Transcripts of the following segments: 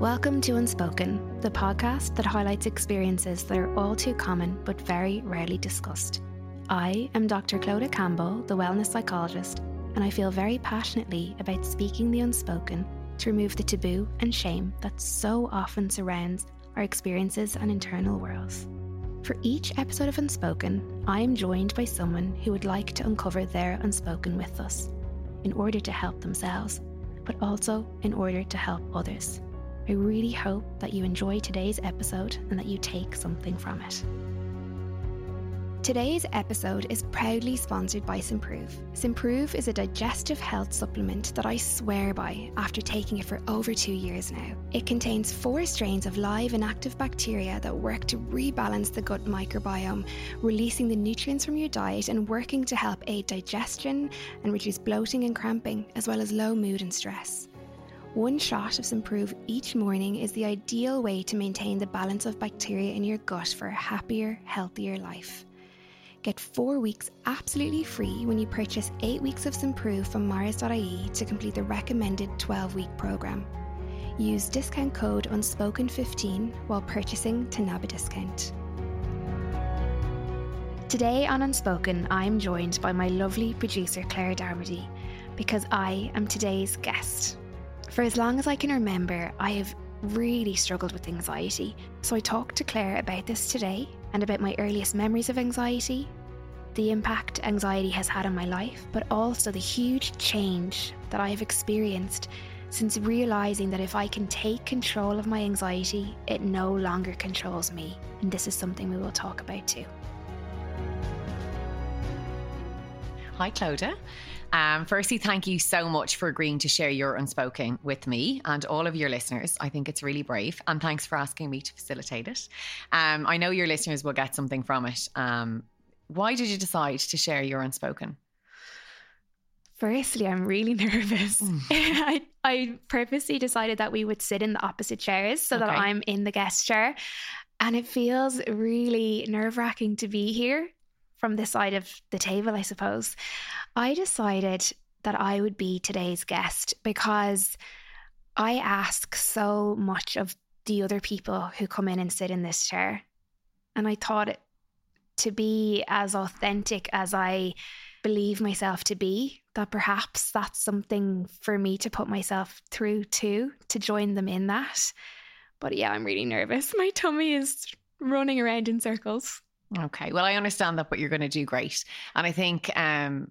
Welcome to Unspoken, the podcast that highlights experiences that are all too common but very rarely discussed. I am Dr. Clodagh Campbell, the wellness psychologist, and I feel very passionately about speaking the unspoken to remove the taboo and shame that so often surrounds our experiences and internal worlds. For each episode of Unspoken, I am joined by someone who would like to uncover their unspoken with us in order to help themselves, but also in order to help others. I really hope that you enjoy today's episode and that you take something from it. Today's episode is proudly sponsored by Symprove. Symprove is a digestive health supplement that I swear by after taking it for over two years now. It contains four strains of live and active bacteria that work to rebalance the gut microbiome, releasing the nutrients from your diet and working to help aid digestion and reduce bloating and cramping, as well as low mood and stress. One shot of Symprove each morning is the ideal way to maintain the balance of bacteria in your gut for a happier, healthier life. Get four weeks absolutely free when you purchase eight weeks of Symprove from Meaghers.ie to complete the recommended 12 week program. Use discount code Unspoken15 while purchasing to nab a discount. Today on Unspoken, I'm joined by my lovely producer Claire Darmody because I am today's guest. For as long as I can remember, I have really struggled with anxiety. So I talked to Claire about this today and about my earliest memories of anxiety, the impact anxiety has had on my life, but also the huge change that I have experienced since realizing that if I can take control of my anxiety, it no longer controls me. And this is something we will talk about too. Hi, Clodagh. Um, firstly, thank you so much for agreeing to share your unspoken with me and all of your listeners. I think it's really brave, and thanks for asking me to facilitate it. Um, I know your listeners will get something from it. Um, why did you decide to share your unspoken? Firstly, I'm really nervous. Mm. I, I purposely decided that we would sit in the opposite chairs so okay. that I'm in the guest chair. And it feels really nerve wracking to be here from this side of the table, I suppose. I decided that I would be today's guest because I ask so much of the other people who come in and sit in this chair. And I thought it to be as authentic as I believe myself to be, that perhaps that's something for me to put myself through too, to join them in that. But yeah, I'm really nervous. My tummy is running around in circles. Okay. Well, I understand that, but you're going to do great. And I think um,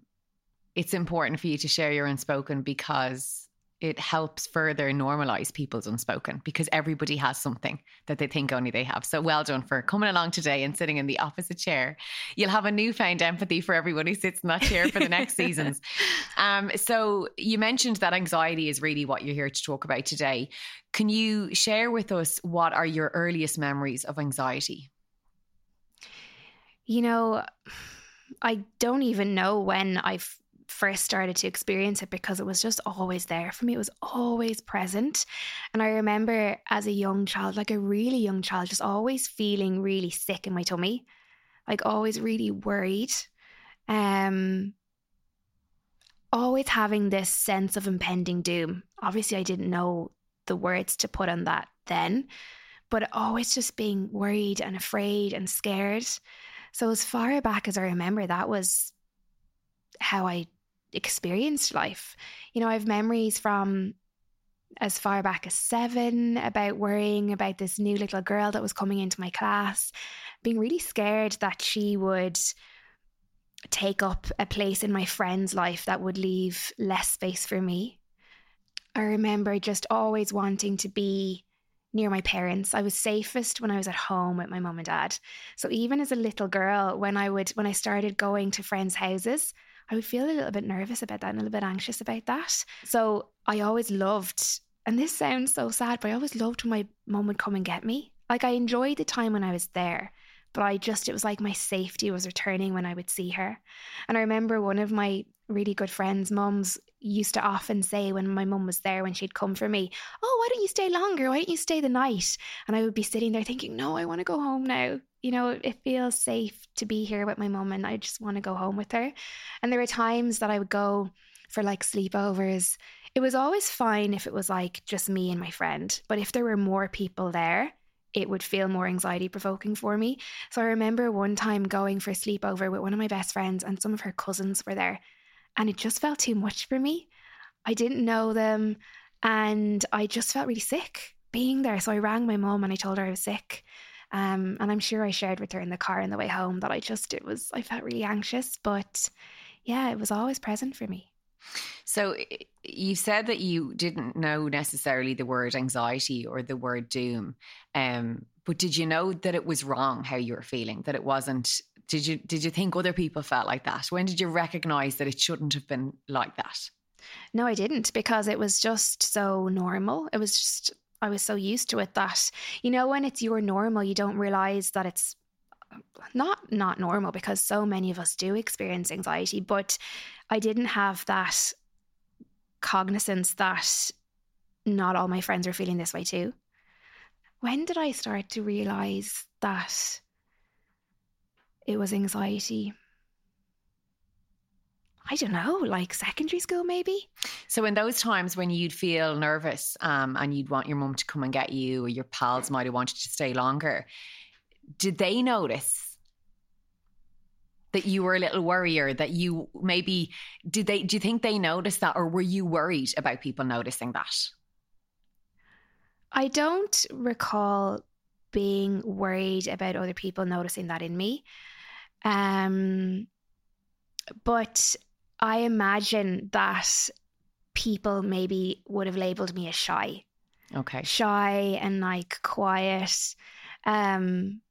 it's important for you to share your unspoken because it helps further normalize people's unspoken because everybody has something that they think only they have. So well done for coming along today and sitting in the opposite chair. You'll have a newfound empathy for everyone who sits in that chair for the next seasons. Um, so you mentioned that anxiety is really what you're here to talk about today. Can you share with us what are your earliest memories of anxiety? You know, I don't even know when I've first started to experience it because it was just always there for me. It was always present. And I remember as a young child, like a really young child, just always feeling really sick in my tummy, like always really worried. Um, always having this sense of impending doom. Obviously, I didn't know the words to put on that then, but always just being worried and afraid and scared. So, as far back as I remember, that was how I experienced life. You know, I have memories from as far back as seven about worrying about this new little girl that was coming into my class, being really scared that she would take up a place in my friend's life that would leave less space for me. I remember just always wanting to be near my parents. I was safest when I was at home with my mum and dad. So even as a little girl, when I would when I started going to friends' houses, I would feel a little bit nervous about that and a little bit anxious about that. So I always loved, and this sounds so sad, but I always loved when my mum would come and get me. Like I enjoyed the time when I was there, but I just, it was like my safety was returning when I would see her. And I remember one of my really good friends' mums used to often say when my mum was there when she'd come for me, Oh, why don't you stay longer? Why don't you stay the night? And I would be sitting there thinking, No, I want to go home now you know, it feels safe to be here with my mum and I just want to go home with her. And there were times that I would go for like sleepovers It was always fine if it was like just me and my friend, but if there were more people there, it would feel more anxiety provoking for me. So I remember one time going for a sleepover with one of my best friends, and some of her cousins were there, and it just felt too much for me. I didn't know them, and I just felt really sick being there. So I rang my mom and I told her I was sick. Um, and I'm sure I shared with her in the car on the way home that I just, it was, I felt really anxious, but yeah, it was always present for me. So you said that you didn't know necessarily the word anxiety or the word doom, um, but did you know that it was wrong how you were feeling? That it wasn't. Did you did you think other people felt like that? When did you recognize that it shouldn't have been like that? No, I didn't because it was just so normal. It was just I was so used to it that you know when it's your normal, you don't realize that it's uh, not not normal because so many of us do experience anxiety, but I didn't have that cognizance that not all my friends are feeling this way too. When did I start to realize that it was anxiety? I don't know, like secondary school maybe. So in those times when you'd feel nervous um, and you'd want your mum to come and get you, or your pals might have wanted to stay longer, did they notice that you were a little worrier? That you maybe did they? Do you think they noticed that, or were you worried about people noticing that? I don't recall being worried about other people noticing that in me. Um, but I imagine that people maybe would have labeled me as shy. Okay. Shy and like quiet. Um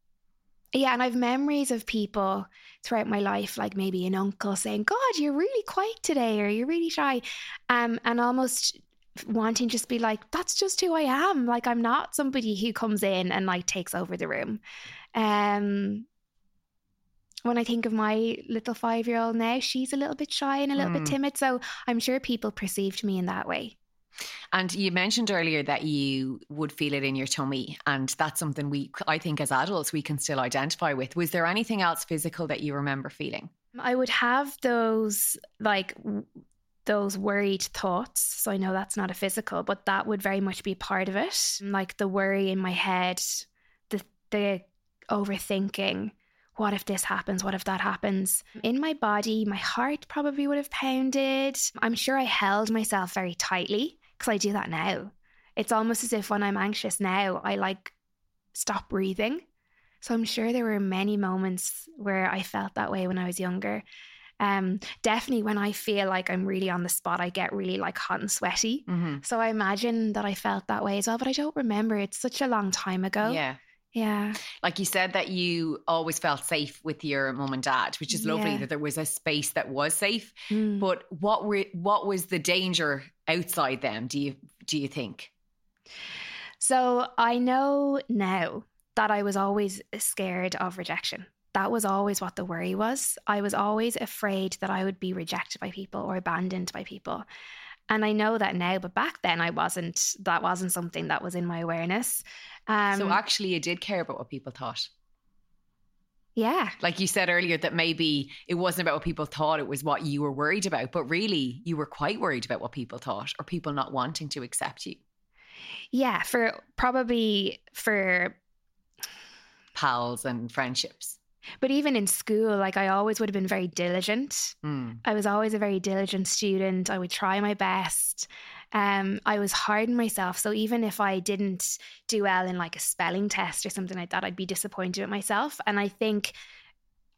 yeah, and I've memories of people throughout my life, like maybe an uncle saying, God, you're really quiet today, or you're really shy. Um, and almost wanting just be like, that's just who I am. Like I'm not somebody who comes in and like takes over the room. Um when I think of my little five year old now, she's a little bit shy and a little mm. bit timid. So I'm sure people perceived me in that way. And you mentioned earlier that you would feel it in your tummy, and that's something we, I think, as adults, we can still identify with. Was there anything else physical that you remember feeling? I would have those like those worried thoughts. So I know that's not a physical, but that would very much be part of it. Like the worry in my head, the the overthinking what if this happens? What if that happens? In my body, my heart probably would have pounded. I'm sure I held myself very tightly because I do that now. It's almost as if when I'm anxious now, I like stop breathing. So I'm sure there were many moments where I felt that way when I was younger. Um, definitely when I feel like I'm really on the spot, I get really like hot and sweaty. Mm-hmm. So I imagine that I felt that way as well, but I don't remember. It's such a long time ago. Yeah. Yeah. Like you said that you always felt safe with your mum and dad, which is lovely yeah. that there was a space that was safe. Mm. But what were what was the danger outside them, do you do you think? So I know now that I was always scared of rejection. That was always what the worry was. I was always afraid that I would be rejected by people or abandoned by people. And I know that now, but back then I wasn't, that wasn't something that was in my awareness. Um, so actually, you did care about what people thought. Yeah. Like you said earlier, that maybe it wasn't about what people thought, it was what you were worried about. But really, you were quite worried about what people thought or people not wanting to accept you. Yeah. For probably for pals and friendships. But even in school, like I always would have been very diligent. Mm. I was always a very diligent student. I would try my best. Um, I was hard on myself. So even if I didn't do well in like a spelling test or something like that, I'd be disappointed with myself. And I think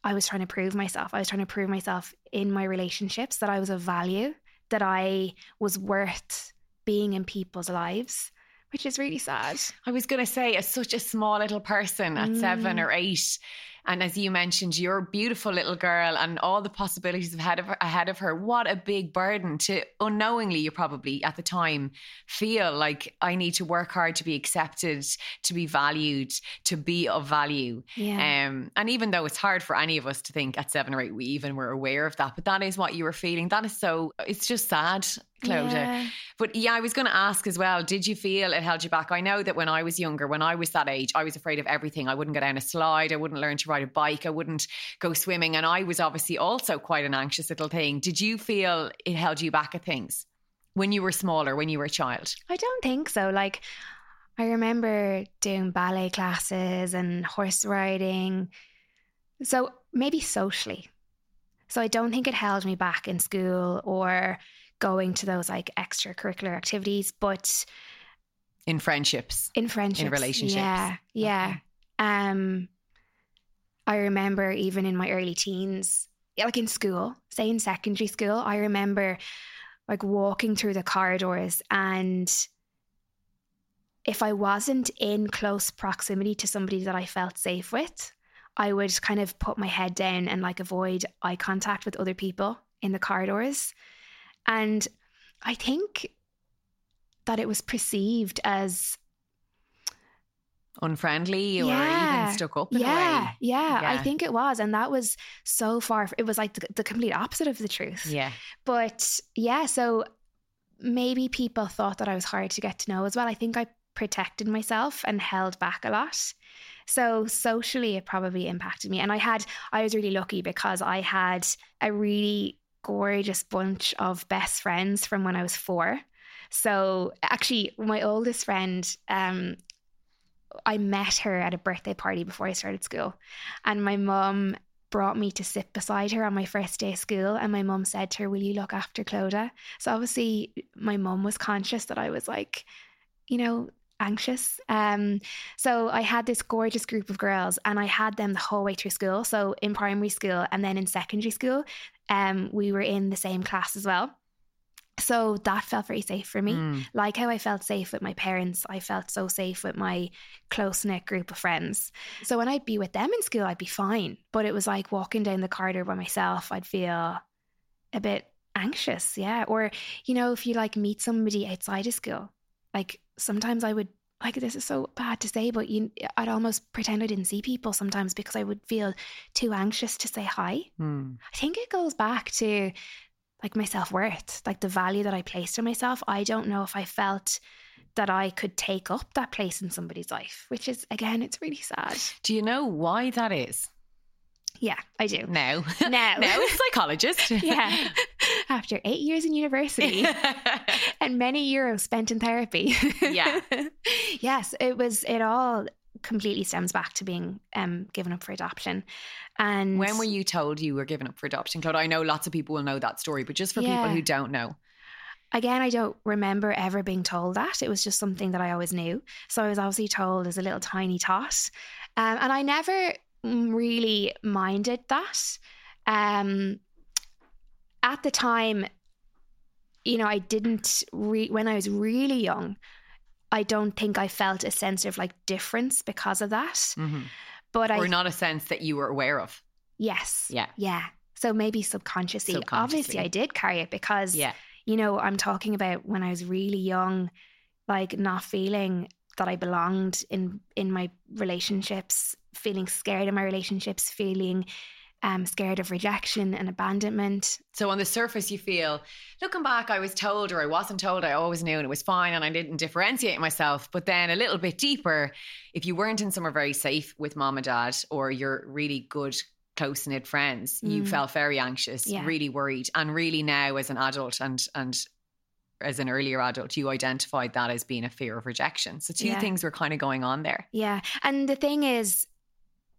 I was trying to prove myself. I was trying to prove myself in my relationships that I was of value, that I was worth being in people's lives which is really sad. I was going to say, as such a small little person at mm. seven or eight, and as you mentioned, you're a beautiful little girl and all the possibilities ahead of her, ahead of her. What a big burden to unknowingly, you probably at the time feel like I need to work hard to be accepted, to be valued, to be of value. Yeah. Um, and even though it's hard for any of us to think at seven or eight, we even were aware of that, but that is what you were feeling. That is so, it's just sad. Clodagh. Yeah. But yeah, I was going to ask as well, did you feel it held you back? I know that when I was younger, when I was that age, I was afraid of everything. I wouldn't go down a slide, I wouldn't learn to ride a bike. I wouldn't go swimming. And I was obviously also quite an anxious little thing. Did you feel it held you back at things? when you were smaller, when you were a child? I don't think so. Like, I remember doing ballet classes and horse riding. So maybe socially. So I don't think it held me back in school or going to those like extracurricular activities, but in friendships, in friendships, in relationships. Yeah, yeah. Okay. Um, I remember even in my early teens, like in school, say in secondary school, I remember like walking through the corridors and if I wasn't in close proximity to somebody that I felt safe with, I would kind of put my head down and like avoid eye contact with other people in the corridors. And I think that it was perceived as unfriendly or yeah. even stuck up in yeah, yeah, yeah, I think it was. And that was so far, it was like the, the complete opposite of the truth. Yeah. But yeah, so maybe people thought that I was hard to get to know as well. I think I protected myself and held back a lot. So socially, it probably impacted me. And I had, I was really lucky because I had a really gorgeous bunch of best friends from when I was four. So actually, my oldest friend, um, I met her at a birthday party before I started school, and my mum brought me to sit beside her on my first day of school. And my mum said to her, Will you look after Clodagh? So obviously, my mum was conscious that I was like, you know, anxious. Um, so I had this gorgeous group of girls, and I had them the whole way through school. So in primary school and then in secondary school, um, we were in the same class as well. So that felt very safe for me. Mm. Like how I felt safe with my parents, I felt so safe with my close knit group of friends. So when I'd be with them in school, I'd be fine. But it was like walking down the corridor by myself, I'd feel a bit anxious. Yeah. Or, you know, if you like meet somebody outside of school, like sometimes I would like this is so bad to say, but you, I'd almost pretend I didn't see people sometimes because I would feel too anxious to say hi. Mm. I think it goes back to like my self worth, like the value that I placed on myself. I don't know if I felt that I could take up that place in somebody's life, which is again, it's really sad. Do you know why that is? Yeah, I do. No. No. Now, psychologist. yeah. After eight years in university and many euros spent in therapy. yeah. yes, it was, it all completely stems back to being um, given up for adoption. And when were you told you were given up for adoption, Claude? I know lots of people will know that story, but just for yeah. people who don't know. Again, I don't remember ever being told that. It was just something that I always knew. So I was obviously told as a little tiny tot. Um, and I never really minded that. Um, at the time, you know, I didn't, re- when I was really young, I don't think I felt a sense of like difference because of that. Mm-hmm. But I or I, not a sense that you were aware of. Yes. Yeah. Yeah. So maybe subconsciously. subconsciously. Obviously, I did carry it because, yeah. you know, I'm talking about when I was really young, like not feeling that I belonged in in my relationships, feeling scared in my relationships, feeling um, scared of rejection and abandonment. So on the surface, you feel, looking back, I was told or I wasn't told, I always knew and it was fine and I didn't differentiate myself. But then a little bit deeper, if you weren't in somewhere very safe with mom and dad or you're really good close knit friends, mm. you felt very anxious, yeah. really worried. And really now as an adult and and as an earlier adult, you identified that as being a fear of rejection. So two yeah. things were kind of going on there. Yeah. And the thing is,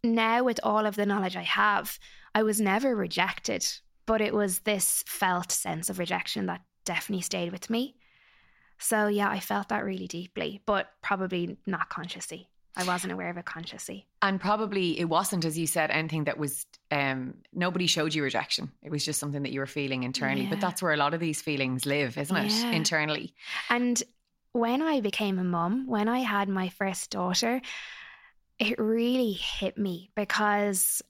now with all of the knowledge I have, I was never rejected, but it was this felt sense of rejection that definitely stayed with me. So yeah, I felt that really deeply, but probably not consciously. I wasn't aware of it consciously. And probably it wasn't, as you said, anything that was um nobody showed you rejection. It was just something that you were feeling internally. Yeah. But that's where a lot of these feelings live, isn't it? Yeah. Internally. And when I became a mum, when I had my first daughter, it really hit me because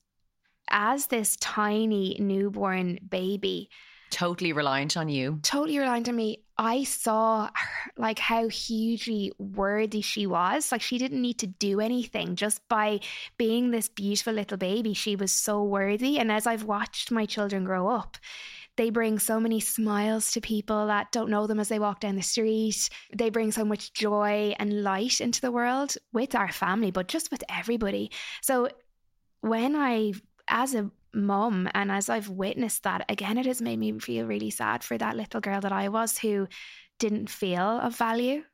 as this tiny newborn baby, totally reliant on you, totally reliant on me, I saw her, like how hugely worthy she was. Like she didn't need to do anything just by being this beautiful little baby. She was so worthy. And as I've watched my children grow up, they bring so many smiles to people that don't know them as they walk down the street. They bring so much joy and light into the world with our family, but just with everybody. So when I, as a mum. And as I've witnessed that, again, it has made me feel really sad for that little girl that I was who didn't feel of value.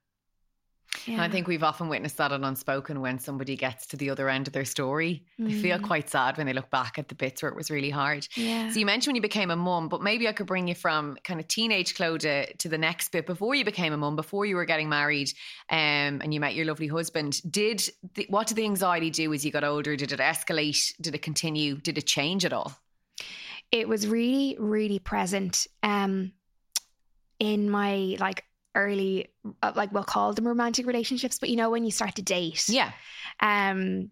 And I think we've often witnessed that on Unspoken when somebody gets to the other end of their story. They feel Mm. quite sad when they look back at the bits where it was really hard. yeah. So you mentioned when you became a mum, but maybe I could bring you from kind of teenage Clodagh to the next bit before you became a mum, before you were getting married, um, and you met your lovely husband. Did the, what did the anxiety do as you got older? Did it escalate? Did it continue? Did it change at all? it was really really present um in my like early uh, like we'll call them romantic relationships but you know when you start to date. Yeah, um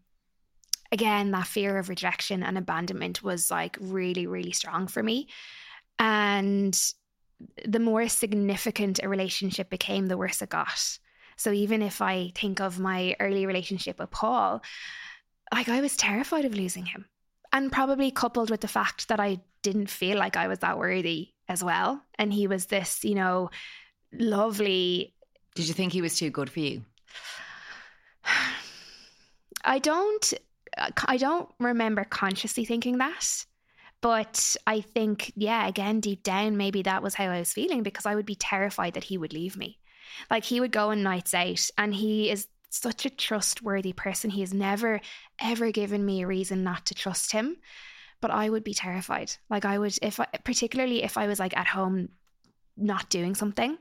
again that fear of rejection and abandonment was like really really strong for me. And the more significant a relationship became the worse it got. So even if i think of my early relationship with paul like i was terrified of losing him. And probably coupled with the fact that i didn't feel like i was that worthy as well. And he was this you know lovely did you think he was too good for you? I don't I don't remember consciously thinking that. But I think, yeah, again, deep down, maybe that was how I was feeling because I would be terrified that he would leave me. Like he would go on nights out and he is such a trustworthy person. He has never, ever given me a reason not to trust him. But I would be terrified. Like I would, if I, particularly if I was like at home not doing something,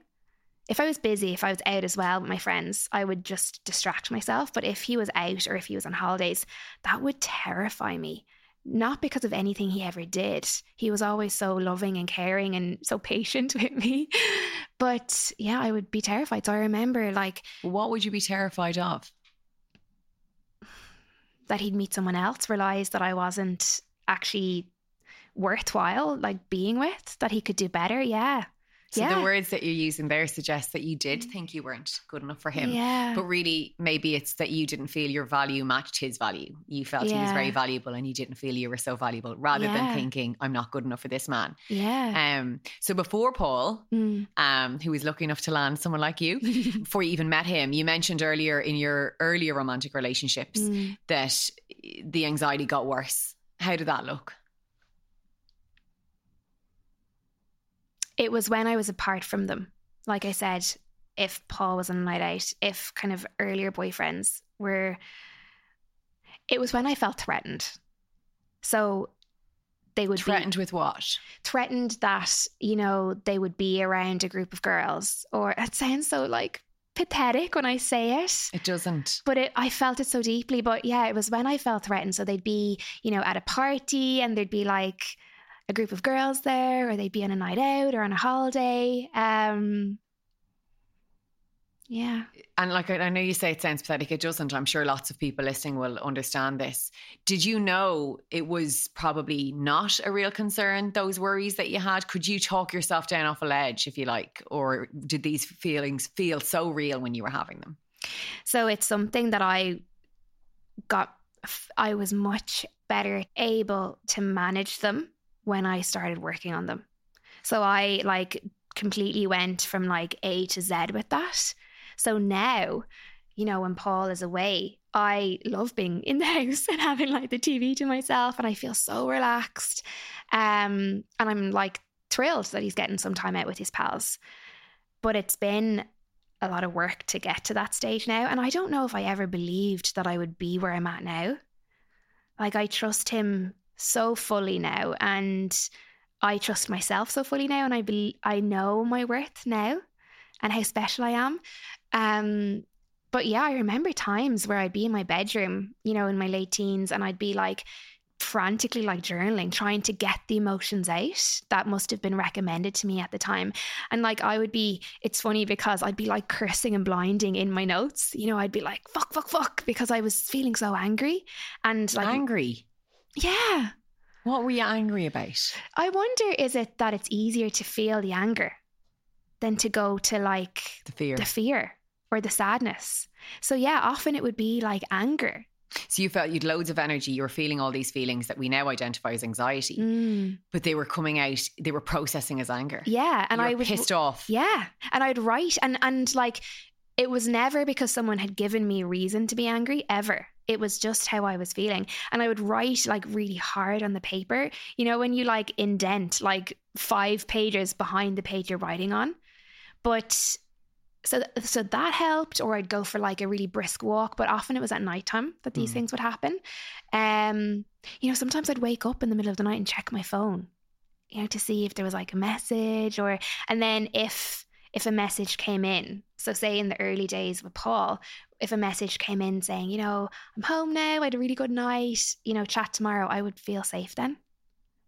if I was busy, if I was out as well with my friends, I would just distract myself. But if he was out or if he was on holidays, that would terrify me. Not because of anything he ever did. He was always so loving and caring and so patient with me. But yeah, I would be terrified. So I remember like What would you be terrified of? that he'd meet someone else, realize that I wasn't actually worthwhile, like being with, that he could do better. Yeah. So Yeah. the words that you're using there suggest that you did think you weren't good enough for him. Yeah. But really, maybe it's that you didn't feel your value matched his value. You felt he was very valuable and you didn't feel you were so valuable rather than thinking, I'm not good enough for this man. yeah. Um, so before Paul, Mm. um, who was lucky enough to land someone like you, before you even met him, you mentioned earlier in your earlier romantic relationships Mm. that the anxiety got worse. How did that look? It was when I was apart from them. Like I said, if Paul was on a night out, if kind of earlier boyfriends were, it was when I felt threatened. So they would Threatened with what? threatened that, you know, they would be around a group of girls. Or it sounds so like pathetic when I say it. It doesn't. But it, I felt it so deeply. But yeah, it was when I felt threatened. So they'd be, you know, at a party and they'd be like a group of girls there, or they'd be on a night out or on a holiday. Um, yeah. And like I I know you say it sounds pathetic, it doesn't. I'm sure lots of people listening will understand this. Did you know it was probably not a real concern, those worries that you had? Could you talk yourself down off a ledge, if you like? Or did these feelings feel so real when you were having them? So it's something that I got, I was much better able to manage them when I started working on them. So I like completely went from like A to Z with that. So now, you know, when Paul is away, I love being in the house and having like the TV to myself and I feel so relaxed. Um and I'm like thrilled that he's getting some time out with his pals. But it's been a lot of work to get to that stage now. And I don't know if I ever believed that I would be where I'm at now. Like, I trust him so fully now. And I trust myself so fully now. And I, be- I know my worth now and how special I am. Um, but yeah, I remember times where I'd be in my bedroom, you know, in my late teens, and I'd be like, frantically like journaling trying to get the emotions out that must have been recommended to me at the time and like I would be it's funny because I'd be like cursing and blinding in my notes you know I'd be like fuck fuck fuck because I was feeling so angry and like angry. Yeah What were you angry about? I wonder is it that it's easier to feel the anger than to go to like The fear. the fear or the sadness so yeah often it would be like anger so you felt you'd loads of energy. You were feeling all these feelings that we now identify as anxiety, Mm. but they were coming out. They were processing as anger. yeah and I was pissed off. Yeah. And I'd write and and like it was never because someone had given me reason to be angry ever. It was just how I was feeling. And I would write like really hard on the paper. You know, when you like indent like five pages behind the page you're writing on. But so so that helped or I'd go for like a really brisk walk, but often it was at nighttime that these Mm. things would happen. Um, you know, sometimes I'd wake up in the middle of the night and check my phone, you know, to see if there was like a message or and then if if a message came in, so say in the early days with Paul, if a message came in saying, you know, I'm home now, I had a really good night, you know, chat tomorrow, I would feel safe then.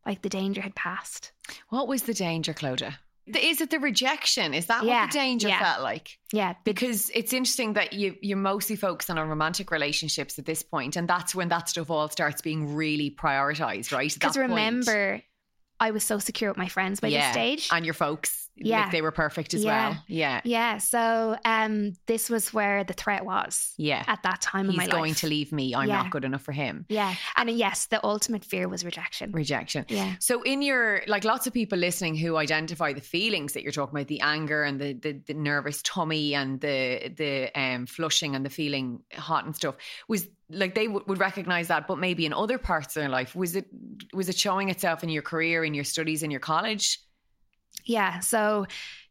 Like the danger had passed. What was the danger, Clodagh? Is it the rejection? Is that Yeah, what the danger yeah. felt like? Yeah. Because it's interesting that you you're mostly focused on romantic relationships at this point, and that's when that stuff all starts being really prioritized, right? Because that point. remember, I was so secure with my friends by Yeah, this stage. and your folks, Yeah. like they were perfect as Yeah. well. Yeah, yeah. So um, this was where the threat was yeah. at that time in my He's going life. to leave me. I'm Yeah. not good enough for him. Yeah. And yes, the ultimate fear was rejection. Rejection. Yeah. So in your like lots of people listening who identify the feelings that you're talking about, the anger and the the, the nervous tummy and the the um flushing and the feeling hot and stuff was like they w- would recognize that, but maybe in other parts of their life was it was it showing itself in your career, in your studies, in your college? Yeah. So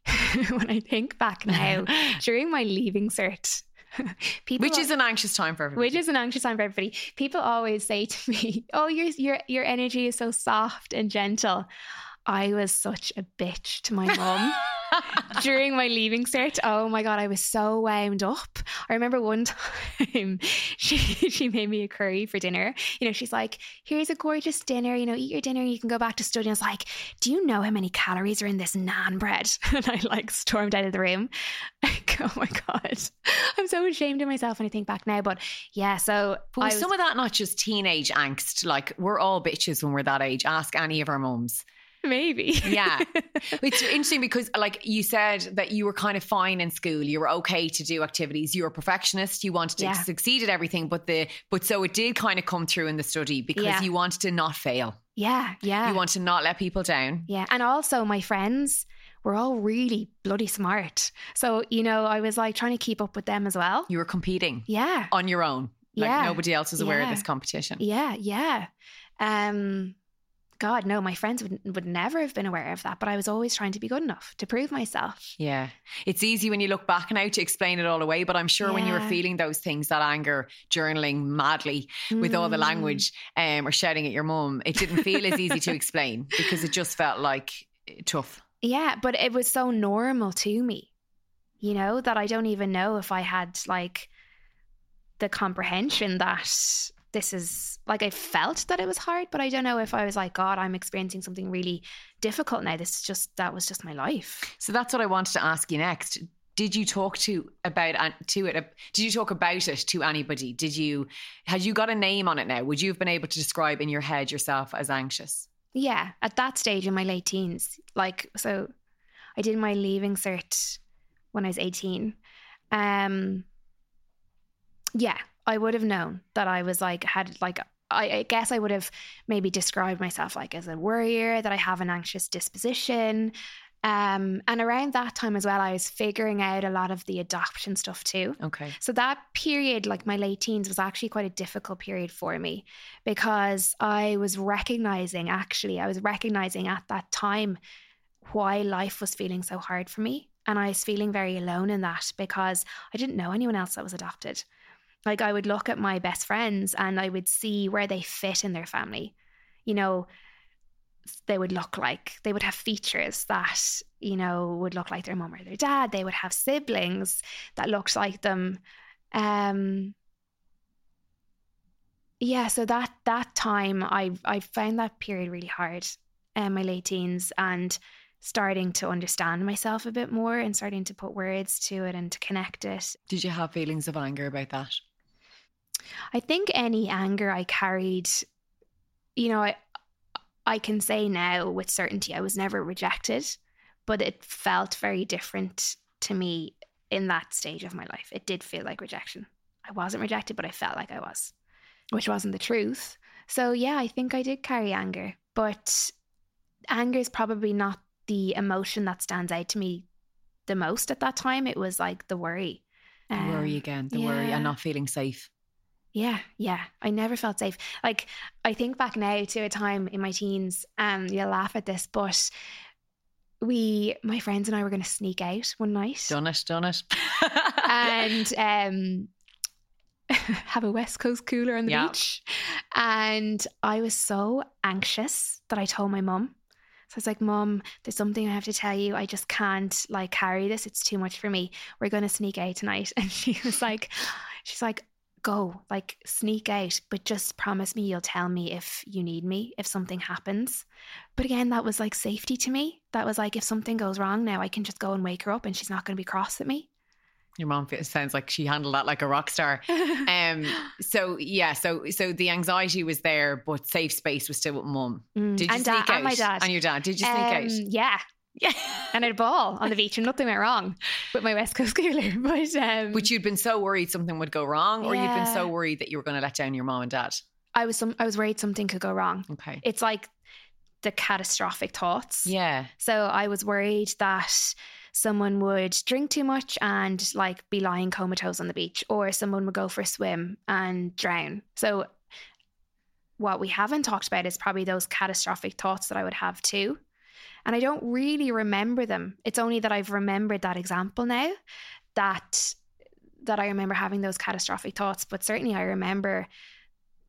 when I think back now, during my leaving cert, people Which is an anxious time for everybody. which is an anxious time for everybody. People always say to me, "Oh, your your your energy is so soft and gentle." I was such a bitch to my mum during my leaving cert. Oh my god, I was so wound up. I remember one time she she made me a curry for dinner. You know, she's like, "Here's a gorgeous dinner. You know, eat your dinner. You can go back to study." And I was like, "Do you know how many calories are in this naan bread?" And I like stormed out of the room. Like, oh my god, I'm so ashamed of myself when I think back now. But yeah, so But was was- some of that not just teenage angst? Like we're all bitches when we're that age. Ask any of our mums. Maybe, Yeah. It's interesting because, like you said, that you were kind of fine in school. You were okay to do activities. You were a perfectionist. You wanted to Yeah. succeed at everything, but the but so it did kind of come through in the study because Yeah. you wanted to not fail. yeah, yeah. You want to not let people down. Yeah. And also, my friends were all really bloody smart. So, you know, I was like trying to keep up with them as well. You were competing Yeah. on your own. Like Yeah. nobody else was aware of this competition. Yeah. Yeah. Um, God, no, my friends would, would never have been aware of that, but I was always trying to be good enough to prove myself. Yeah. It's easy when you look back now to explain it all away, but I'm sure when you were feeling those things, that anger, journaling madly with all the Mm. language um, or shouting at your mum, it didn't feel as easy to explain because it just felt like eh, tough. Yeah. But it was so normal to me, you know, that I don't even know if I had like the comprehension that this is like I felt that it was hard, but I don't know if I was like, God, I'm experiencing something really difficult now. This is just that was just my life. So that's what I wanted to ask you next. Did you talk to about to it? Did you talk about it to anybody? Did you had you got a name on it now? Would you have been able to describe in your head yourself as anxious? Yeah, at that stage in my late teens, like so, I did my leaving cert when I was eighteen. Um, yeah, I would have known that I was like had like I, I guess I would have maybe described myself like as a worrier that I have an anxious disposition. Um, and around that time as well, I was figuring out a lot of the adoption stuff too. Okay. So that period, like my late teens, was actually quite a difficult period for me because I was recognizing, actually, I was recognizing at that time why life was feeling so hard for me. And I was feeling very alone in that because I didn't know anyone else that was adopted. Like I would look at my best friends and I would see where they fit in their family. You know, they would look like they would have features that you know would look like their mom or their dad they would have siblings that looked like them um yeah so that that time i i found that period really hard in my late teens and starting to understand myself a bit more and starting to put words to it and to connect it Did you have feelings of anger about that? I think any anger I carried, you know, I I can say now with certainty I was never rejected, but it felt very different to me in that stage of my life. It did feel like rejection. I wasn't rejected, but I felt like I was, which wasn't the truth. So yeah, I think I did carry anger, but anger is probably not the emotion that stands out to me the most at that time. It was like the worry. The Um, worry again, the worry and not feeling safe. Yeah, yeah. I never felt safe. Like I think back now to a time in my teens, um, you'll laugh at this, but we my friends and I were gonna sneak out one night. Done it, done it. and um have a West Coast cooler on the Yeah. beach. And I was so anxious that I told my mum. So I was like, Mom, there's something I have to tell you. I just can't like carry this. It's too much for me. We're gonna sneak out tonight. And she was like, she's like, go, like sneak out, but just promise me you'll tell me if you need me, if something happens. But again, that was like safety to me. That was like if something goes wrong now, I can just go and wake her up and she's not gonna be cross at me. Your mom sounds like she handled that like a rock star. Um. So yeah. So so the anxiety was there, but safe space was still with mum. Mm, Did you and, sneak dad, out? and my dad. And your dad. Did you sneak out? Um, Yeah. Yeah. And I had a ball on the beach and nothing went wrong with my West Coast cooler. But um But you'd been so worried something would go wrong, or you'd been so worried that you were going to let down your mom and dad. I was some I was worried something could go wrong. Okay. It's like the catastrophic thoughts. Yeah. So I was worried that someone would drink too much and like be lying comatose on the beach, or someone would go for a swim and drown. So what we haven't talked about is probably those catastrophic thoughts that I would have too. And I don't really remember them. It's only that I've remembered that example now that that I remember having those catastrophic thoughts. But certainly I remember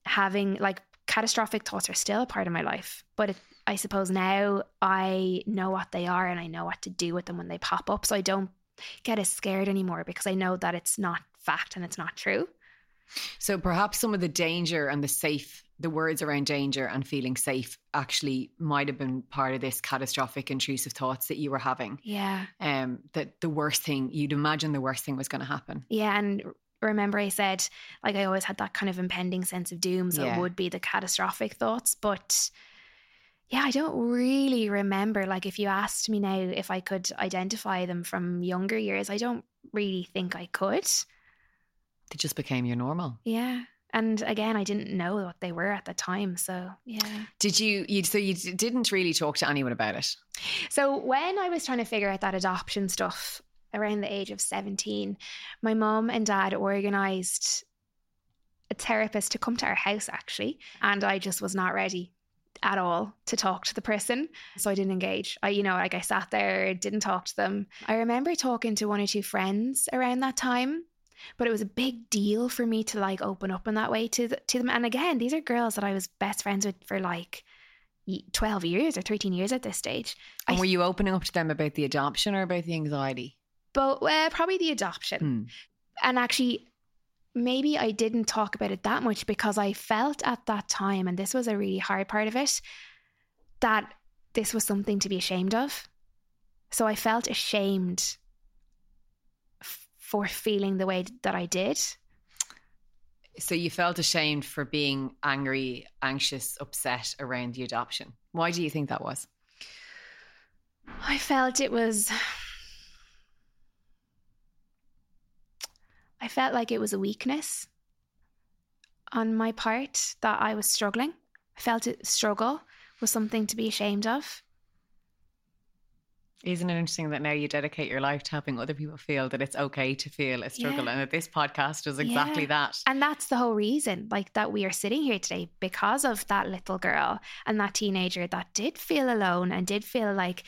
having like catastrophic thoughts are still a part of my life. But it, I suppose now I know what they are and I know what to do with them when they pop up. So I don't get as scared anymore because I know that it's not fact and it's not true. So perhaps some of the danger and the safe, the words around danger and feeling safe actually might have been part of this catastrophic intrusive thoughts that you were having. Yeah. Um, that the worst thing, you'd imagine the worst thing was going to happen. Yeah. And remember, I said, like, I always had that kind of impending sense of doom. So Yeah. it would be the catastrophic thoughts. But yeah, I don't really remember. Like, if you asked me now if I could identify them from younger years, I don't really think I could. They just became your normal. Yeah. And again, I didn't know what they were at the time. So, yeah. Did you, you so you didn't really talk to anyone about it? So when I was trying to figure out that adoption stuff around the age of 17, my mom and dad organized a therapist to come to our house actually, and I just was not ready at all to talk to the person. So I didn't engage. I you know, like I sat there, didn't talk to them. I remember talking to one or two friends around that time. But it was a big deal for me to like open up in that way to the, to them. And again, these are girls that I was best friends with for like 12 years or 13 years at this stage. And I were you opening up to them about the adoption or about the anxiety? but uh, probably the adoption. Hmm. And actually, maybe I didn't talk about it that much because I felt at that time, and this was a really hard part of it, that this was something to be ashamed of. So I felt ashamed for feeling the way that I did. So you felt ashamed for being angry, anxious, upset around the adoption. Why do you think that was? I felt it was. I felt like it was a weakness on my part that I was struggling. I felt it struggle was something to be ashamed of. Isn't it interesting that now you dedicate your life to helping other people feel that it's okay to feel a struggle Yeah. and that this podcast does exactly Yeah. that? And that's the whole reason, like that we are sitting here today because of that little girl and that teenager that did feel alone and did feel like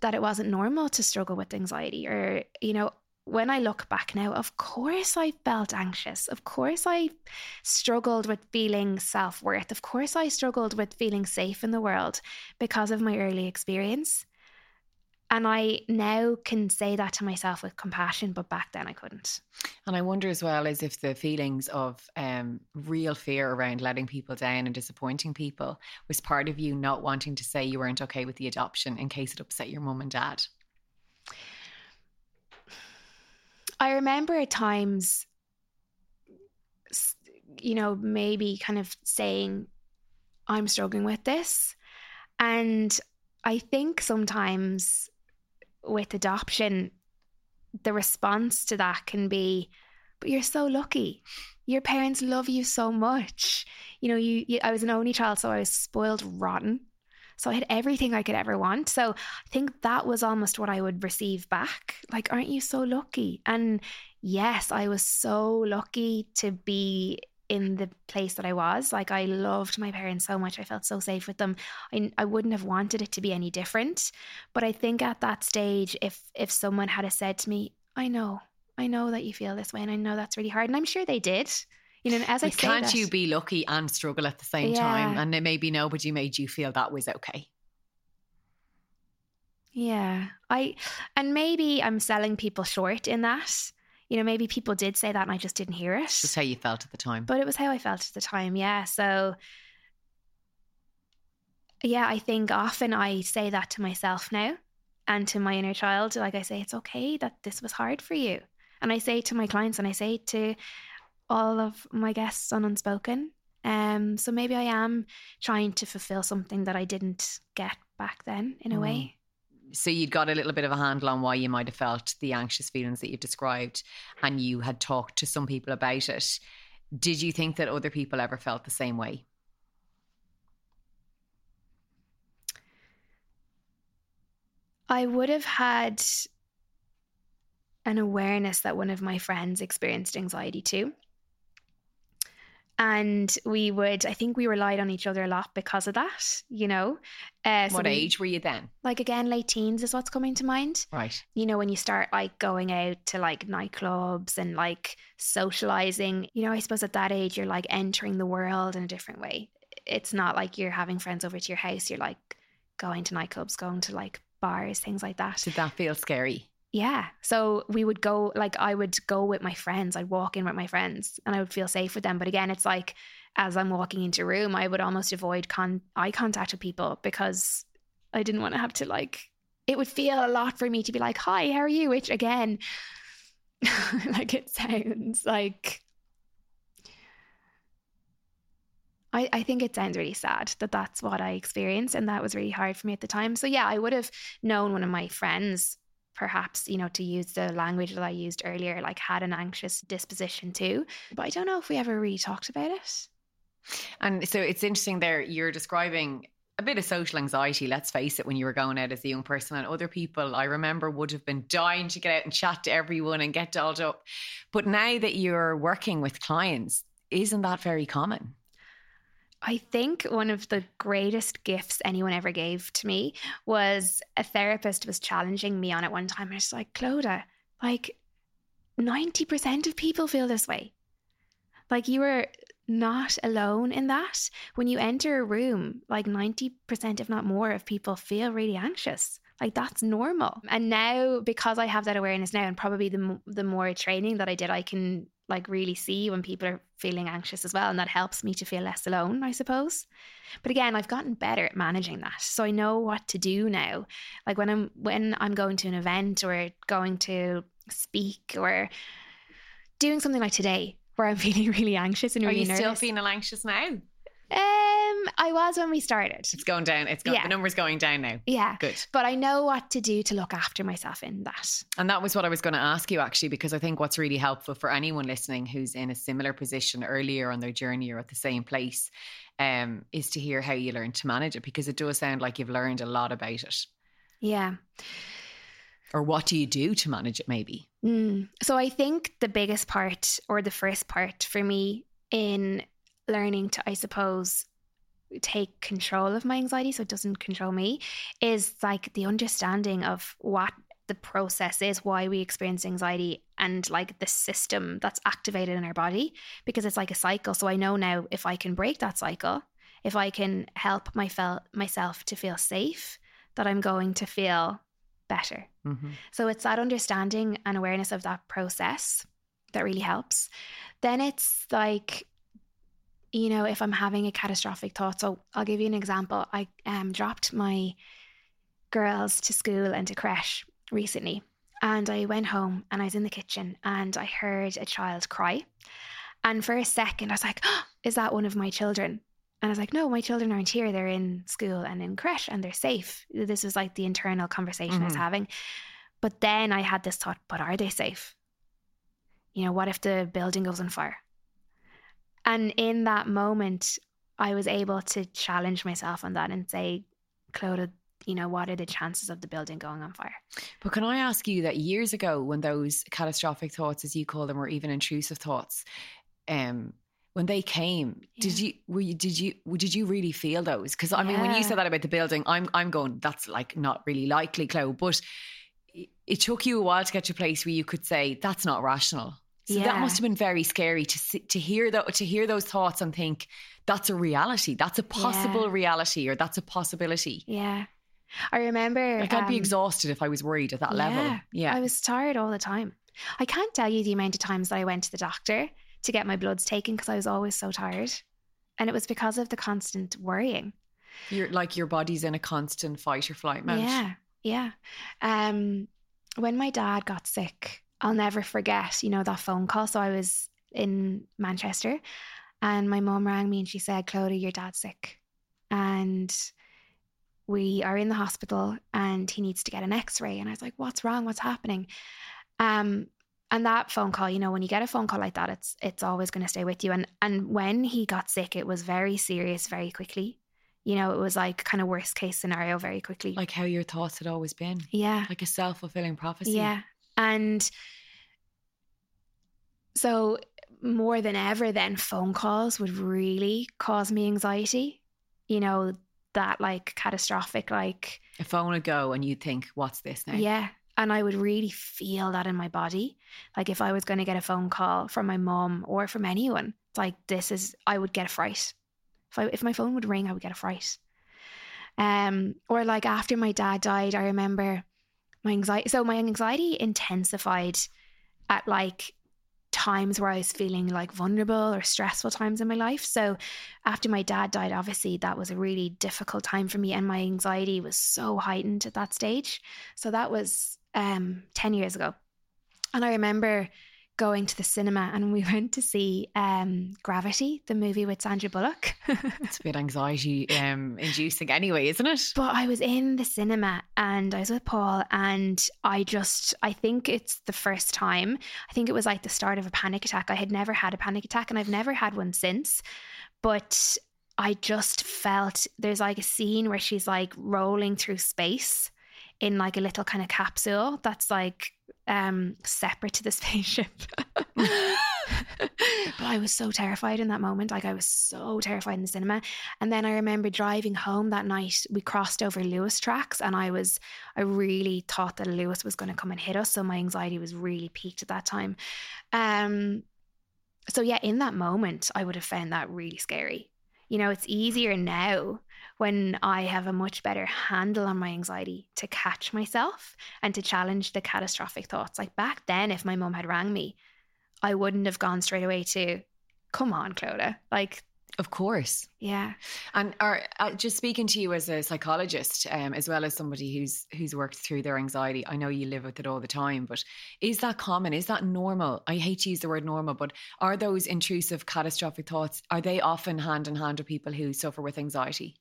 that it wasn't normal to struggle with anxiety. Or, you know, when I look back now, of course I felt anxious. Of course I struggled with feeling self worth. Of course I struggled with feeling safe in the world because of my early experience. And I now can say that to myself with compassion, but back then I couldn't. And I wonder as well as if the feelings of um, real fear around letting people down and disappointing people was part of you not wanting to say you weren't okay with the adoption in case it upset your mum and dad. I remember at times, you know, maybe kind of saying, I'm struggling with this. And I think sometimes with adoption, the response to that can be, but you're so lucky. Your parents love you so much. You know, you, you I was an only child, so I was spoiled rotten. So I had everything I could ever want. So I think that was almost what I would receive back. Like, aren't you so lucky? And yes, I was so lucky to be in the place that I was. Like I loved my parents so much. I felt so safe with them. I, I wouldn't have wanted it to be any different. But I think at that stage, if if someone had said to me, I know, I know that you feel this way and I know that's really hard. And I'm sure they did. You know, as I But say can't that- you be lucky and struggle at the same time? And then maybe nobody made you feel that was okay. Yeah. I and maybe I'm selling people short in that. You know, maybe people did say that and I just didn't hear it. Just how you felt at the time. But it was how I felt at the time, yeah. So yeah, I think often I say that to myself now and to my inner child. Like I say, it's okay that this was hard for you. And I say to my clients and I say to all of my guests on Unspoken. Um, so maybe I am trying to fulfill something that I didn't get back then in a Mm. way. So you'd got a little bit of a handle on why you might have felt the anxious feelings that you've described and you had talked to some people about it did you think that other people ever felt the same way I would have had an awareness that one of my friends experienced anxiety too. And we would, I think we relied on each other a lot because of that, you know. Uh, so what we- age were you then Like again, late teens is what's coming to mind. right You know, when you start like going out to like nightclubs and like socializing, you know, I suppose at that age you're like entering the world in a different way. It's not like you're having friends over to your house. You're like going to nightclubs, going to like bars, things like that. did that feel scary Yeah. So we would go, like, I would go with my friends. I'd walk in with my friends and I would feel safe with them. But again, it's like as I'm walking into a room, I would almost avoid con- eye contact with people because I didn't want to have to, like, it would feel a lot for me to be like, hi, how are you? Which again, like, it sounds like. I, I think it sounds really sad that that's what I experienced, and that was really hard for me at the time. So, yeah, I would have known one of my friends perhaps you know to use the language that i used earlier like had an anxious disposition too but i don't know if we ever really talked about it. And so it's interesting there you're describing a bit of social anxiety let's face it when you were going out as a young person and other people i remember would have been dying to get out and chat to everyone and get dolled up. But now that you're working with clients isn't that very common I think one of the greatest gifts anyone ever gave to me was a therapist was challenging me on it one time. I was like, Clodagh, like 90% of people feel this way. Like you are not alone in that. When you enter a room, like 90%, if not more, of people feel really anxious. Like that's normal. And now, because I have that awareness now, and probably the the more training that I did, I can like really see when people are feeling anxious as well, and that helps me to feel less alone, I suppose. But again, I've gotten better at managing that, so I know what to do now. Like when I'm when I'm going to an event or going to speak or doing something like today, where I'm feeling really anxious and are really you still feeling anxious now um, I was when we started. it's going down it's got Yeah. the numbers going down now Yeah. good But I know what to do to look after myself in that. And that was what I was going to ask you actually, because I think what's really helpful for anyone listening who's in a similar position earlier on their journey or at the same place um, is to hear how you learned to manage it, because it does sound like you've learned a lot about it. Yeah. Or what do you do to manage it, maybe? Mm. So I think the biggest part or the first part for me in learning to, I suppose, take control of my anxiety so it doesn't control me is like the understanding of what the process is, why we experience anxiety, and like the system that's activated in our body because it's like a cycle. So I know now if I can break that cycle, if I can help my fel- myself to feel safe, that I'm going to feel better. Mm-hmm. So it's that understanding and awareness of that process that really helps. Then it's like, you know, if I'm having a catastrophic thought. So I'll give you an example. I um, dropped my girls to school and to creche recently. And I went home and I was in the kitchen and I heard a child cry. And for a second, I was like, oh, is that one of my children? And I was like, no, my children aren't here. They're in school and in creche and they're safe. This was like the internal conversation I was Mhm. having. But then I had this thought, but are they safe? You know, what if the building goes on fire? And in that moment, I was able to challenge myself on that and say, Clodagh, you know, what are the chances of the building going on fire? But can I ask you that years ago, when those catastrophic thoughts, as you call them, or even intrusive thoughts, um, when they came, did you were you did you did you really feel those? Because I mean, when you said that about the building, I'm I'm going that's like not really likely, Chloe. But it took you a while to get to a place where you could say that's not rational. So that must have been very scary to see, to hear that to hear those thoughts and think that's a reality, that's a possible Yeah. reality, or that's a possibility. Yeah. I remember. Like I'd be um, exhausted if I was worried at that level. yeah, Yeah, I was tired all the time. I can't tell you the amount of times that I went to the doctor to get my bloods taken because I was always so tired. And it was because of the constant worrying. you're like your body's in a constant fight or flight mode. Yeah, yeah. Um, when my dad got sick, I'll never forget, you know, that phone call. So I was in Manchester and my mom rang me and she said, Clodagh, your dad's sick. And we are in the hospital and he needs to get an x-ray. And I was like, what's wrong? What's happening? Um, and that phone call, you know, when you get a phone call like that, it's it's always going to stay with you. And and when he got sick, it was very serious, very quickly. You know, it was like kind of worst case scenario very quickly. Like how your thoughts had always been. yeah, Like a self fulfilling prophecy. yeah. And so more than ever, then phone calls would really cause me anxiety. You know, that like catastrophic, like A phone would go and you'd think, what's this now? Yeah. And I would really feel that in my body. Like if I was going to get a phone call from my mom or from anyone, it's like this is I would get a fright. If I if my phone would ring, I would get a fright. Um, or like after my dad died, I remember my anxiety so my anxiety intensified at like times where I was feeling like vulnerable or stressful times in my life. So after my dad died, obviously that was a really difficult time for me and my anxiety was so heightened at that stage. So that was um 10 years ago. And I remember going to the cinema and we went to see um Gravity, the movie with Sandra Bullock. It's a bit anxiety um, inducing anyway, isn't it? But I was in the cinema and I was with Paul, and I just, I think it's the first time. I think it was like the start of a panic attack. I had never had a panic attack and I've never had one since. But I just felt there's like a scene where she's like rolling through space in like a little kind of capsule that's like um separate to the spaceship. but I was so terrified in that moment. Like I was so terrified in the cinema. And then I remember driving home that night. We crossed over Luas tracks, and I was, I really thought that Luas was going to come and hit us. So my anxiety was really peaked at that time. Um, so yeah, in that moment, I would have found that really scary. You know, it's easier now when I have a much better handle on my anxiety to catch myself and to challenge the catastrophic thoughts. Like back then, if my mum had rang me, I wouldn't have gone straight away to, come on, Clodagh. Like, Of course. yeah. And are, uh, just speaking to you as a psychologist, um, as well as somebody who's who's worked through their anxiety, I know you live with it all the time. But is that common? Is that normal? I hate to use the word normal, but are those intrusive, catastrophic thoughts are they often hand in hand with people who suffer with anxiety?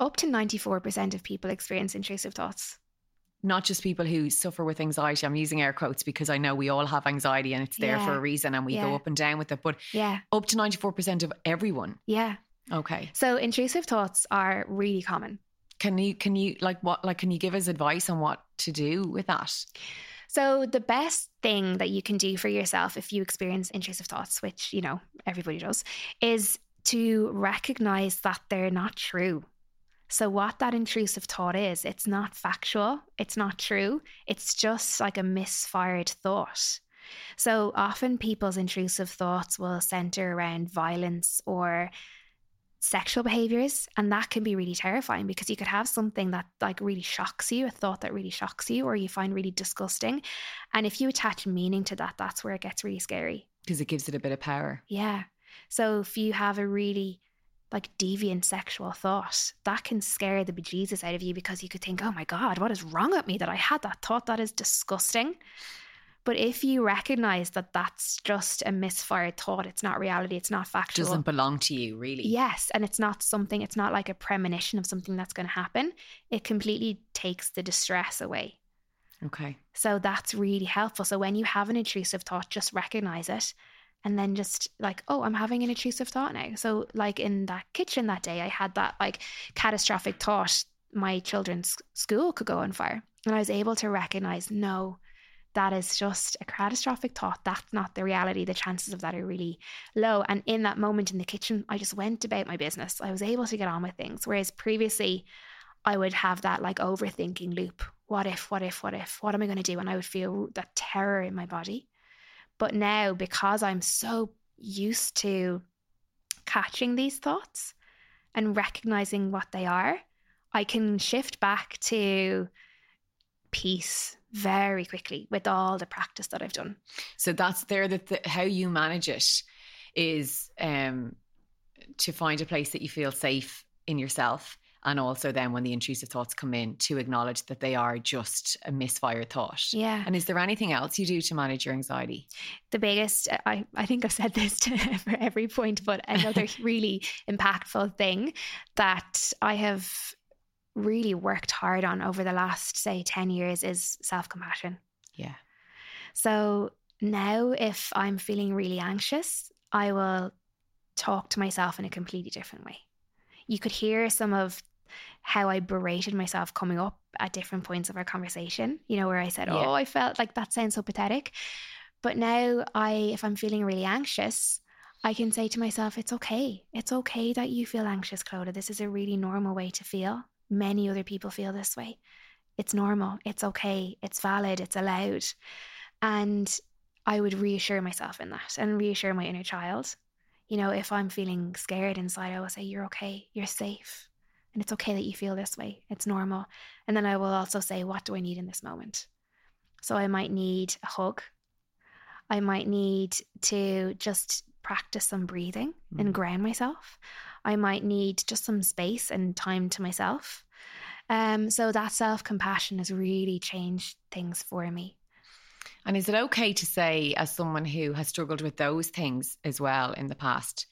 Up to 94% of people experience intrusive thoughts. Not just people who suffer with anxiety. I'm using air quotes because I know we all have anxiety and it's there for a reason, and we Yeah. go up and down with it. But Yeah. up to ninety four percent of everyone. Yeah. Okay. So intrusive thoughts are really common. Can you can you like what like can you give us advice on what to do with that? So the best thing that you can do for yourself if you experience intrusive thoughts, which, you know, everybody does, is to recognize that they're not true. So what that intrusive thought is, it's not factual, it's not true, it's just like a misfired thought. So often people's intrusive thoughts will center around violence or sexual behaviors and that can be really terrifying because you could have something that like really shocks you a thought that really shocks you or you find really disgusting and if you attach meaning to that that's where it gets really scary Because it gives it a bit of power. yeah so if you have a really like deviant sexual thought that can scare the bejesus out of you because you could think oh my god what is wrong with me that i had that thought that is disgusting but if you recognize that that's just a misfired thought it's not reality it's not factual It Doesn't belong to you, really. Yes, and it's not something, it's not like a premonition of something that's going to happen. It completely takes the distress away. Okay. So that's really helpful. So when you have an intrusive thought, just recognize it and then just like, oh, I'm having an intrusive thought now. So, like in that kitchen that day, I had that like catastrophic thought my children's school could go on fire. And I was able to recognize, no, that is just a catastrophic thought. That's not the reality. The chances of that are really low. And in that moment in the kitchen, I just went about my business. I was able to get on with things. Whereas previously, I would have that like overthinking loop. What if, what if, what if, what am I going to do? And I would feel that terror in my body. But now, because I'm so used to catching these thoughts and recognizing what they are, I can shift back to peace very quickly with all the practice that I've done. So that's there that the, how you manage it is um, to find a place that you feel safe in yourself. And also, then when the intrusive thoughts come in, to acknowledge that they are just a misfired thought. Yeah. And is there anything else you do to manage your anxiety? The biggest, uh, I, I think I've said this to, for every point, but another really impactful thing that I have really worked hard on over the last, say, 10 years is self compassion. Yeah. So now, if I'm feeling really anxious, I will talk to myself in a completely different way. You could hear some of how I berated myself coming up at different points of our conversation, you know, where I said, Yeah. Oh, I felt like that sounds so pathetic. But now I if I'm feeling really anxious, I can say to myself, it's okay. It's okay that you feel anxious, Clodagh. This is a really normal way to feel. Many other people feel this way. It's normal. It's okay. It's valid. It's allowed. And I would reassure myself in that and reassure my inner child. You know, if I'm feeling scared inside, I will say, You're okay. You're safe. And it's okay that you feel this way. It's normal. And then I will also say, What do I need in this moment? So I might need a hug. I might need to just practice some breathing Mm. and ground myself. I might need just some space and time to myself. Um, so that self compassion has really changed things for me. And is it okay to say, as someone who has struggled with those things as well in the past,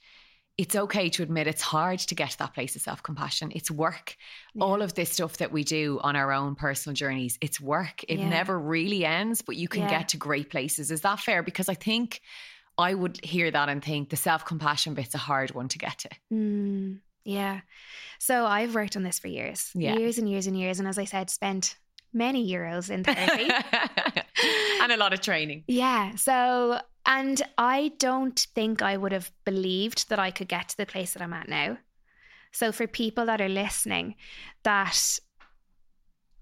it's okay to admit it's hard to get to that place of self compassion. It's work. All of this stuff that we do on our own personal journeys, it's work. It Yeah. never really ends, but you can Yeah. get to great places. Is that fair? Because I think I would hear that and think the self compassion bit's a hard one to get to. Mm, yeah. So I've worked on this for years, Yeah. years and years and years. And as I said, spent many euros in therapy. and a lot of training. Yeah. So, and I don't think I would have believed that I could get to the place that I'm at now. So, for people that are listening that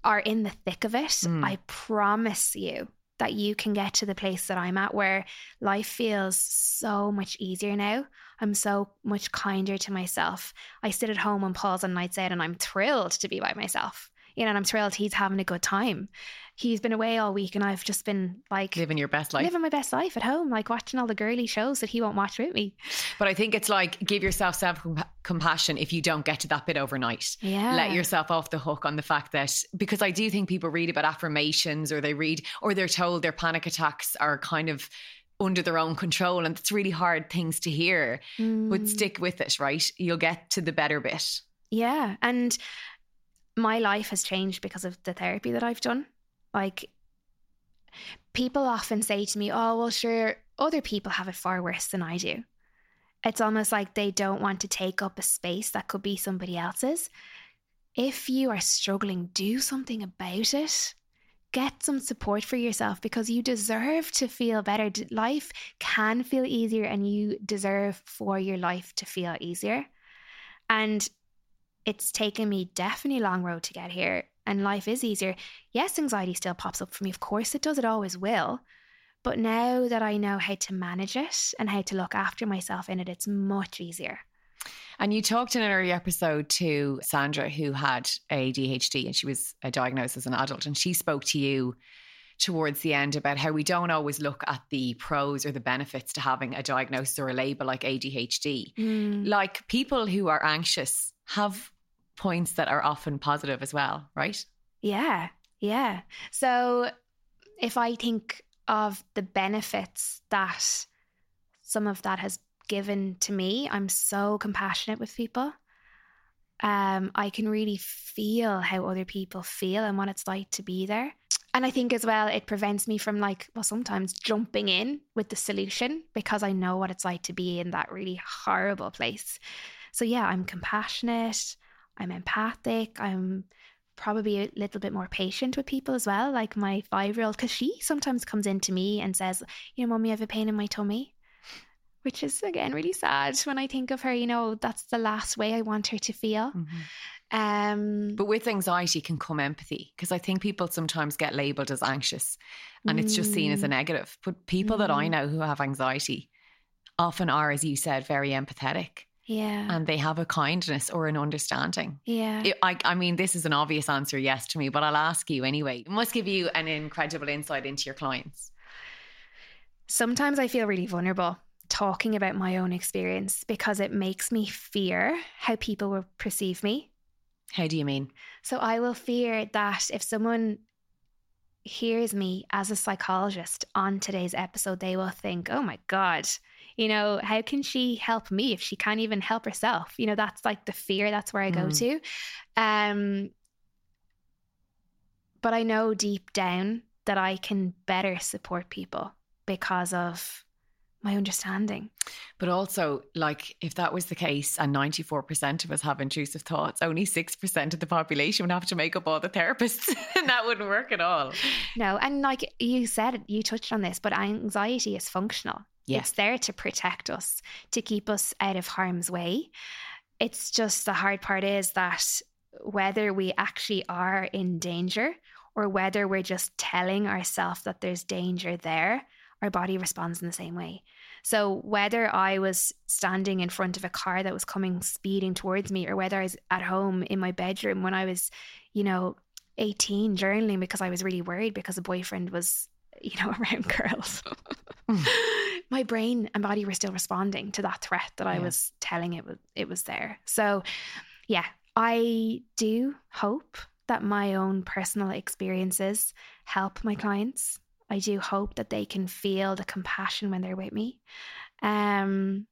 are in the thick of it, Mm. I promise you that you can get to the place that I'm at where life feels so much easier now. I'm so much kinder to myself. I sit at home on Paul's on nights out and I'm thrilled to be by myself. You know, and I'm thrilled he's having a good time. He's been away all week and I've just been like Living your best life. living my best life at home, like watching all the girly shows that he won't watch with me. But I think it's like give yourself self compassion if you don't get to that bit overnight. Yeah. Let yourself off the hook on the fact that because I do think people read about affirmations or they read or they're told their panic attacks are kind of under their own control and it's really hard things to hear. But Mm, stick with it, right? You'll get to the better bit. yeah. And my life has changed because of the therapy that I've done. Like, people often say to me, oh, well, sure, other people have it far worse than I do. It's almost like they don't want to take up a space that could be somebody else's. If you are struggling, do something about it. Get some support for yourself because you deserve to feel better. Life can feel easier, and you deserve for your life to feel easier. And it's taken me definitely a long road to get here, and life is easier. Yes, anxiety still pops up for me. Of course, it does. It always will. But now that I know how to manage it and how to look after myself in it, it's much easier. And you talked in an earlier episode to Sandra, who had ADHD and she was uh, diagnosed as an adult. And she spoke to you towards the end about how we don't always look at the pros or the benefits to having a diagnosis or a label like ADHD. Mm. Like people who are anxious have points that are often positive as well, right? Yeah, yeah. So if I think of the benefits that some of that has given to me, I'm so compassionate with people. Um, I can really feel how other people feel and what it's like to be there. And I think as well, it prevents me from like, well, sometimes jumping in with the solution because I know what it's like to be in that really horrible place. So, yeah, I'm compassionate, I'm empathic, I'm probably a little bit more patient with people as well, like my five year old, because she sometimes comes into me and says, You know, mommy, I have a pain in my tummy. Which is again really sad when I think of her, you know, that's the last way I want her to feel. Mm-hmm. Um But with anxiety can come empathy because I think people sometimes get labeled as anxious and it's just seen as a Mm. negative. But people that I Mm. know who have anxiety often are, as you said, very empathetic yeah. and they have a kindness or an understanding. yeah. It- I, I mean, this is an obvious answer, yes, to me, but I'll ask you anyway. It must give you an incredible insight into your clients. Sometimes I feel really vulnerable talking about my own experience because it makes me fear how people will perceive me. How do you mean? So I will fear that if someone hears me as a psychologist on today's episode, they will think, oh my God, you know, how can she help me if she can't even help herself? You know, that's like the fear, that's where I go Mm. to. Um, but I know deep down that I can better support people because of my understanding. But also, like, if that was the case and 94% of us have intrusive thoughts, only 6% of the population would have to make up all the therapists. and that wouldn't work at all. No, and like you said, you touched on this, but anxiety is functional. Yeah. It's there to protect us, to keep us out of harm's way. It's just the hard part is that whether we actually are in danger or whether we're just telling ourselves that there's danger there, our body responds in the same way. So whether I was standing in front of a car that was coming speeding towards me or whether I was at home in my bedroom when I was, you know, 18 journaling because I was really worried because a boyfriend was, you know, around girls. Hmm. My brain and body were still responding to that threat that I was telling it was it was there. So, yeah, I do hope that my own personal experiences help my clients. I do hope that they can feel the compassion when they're with me. Um,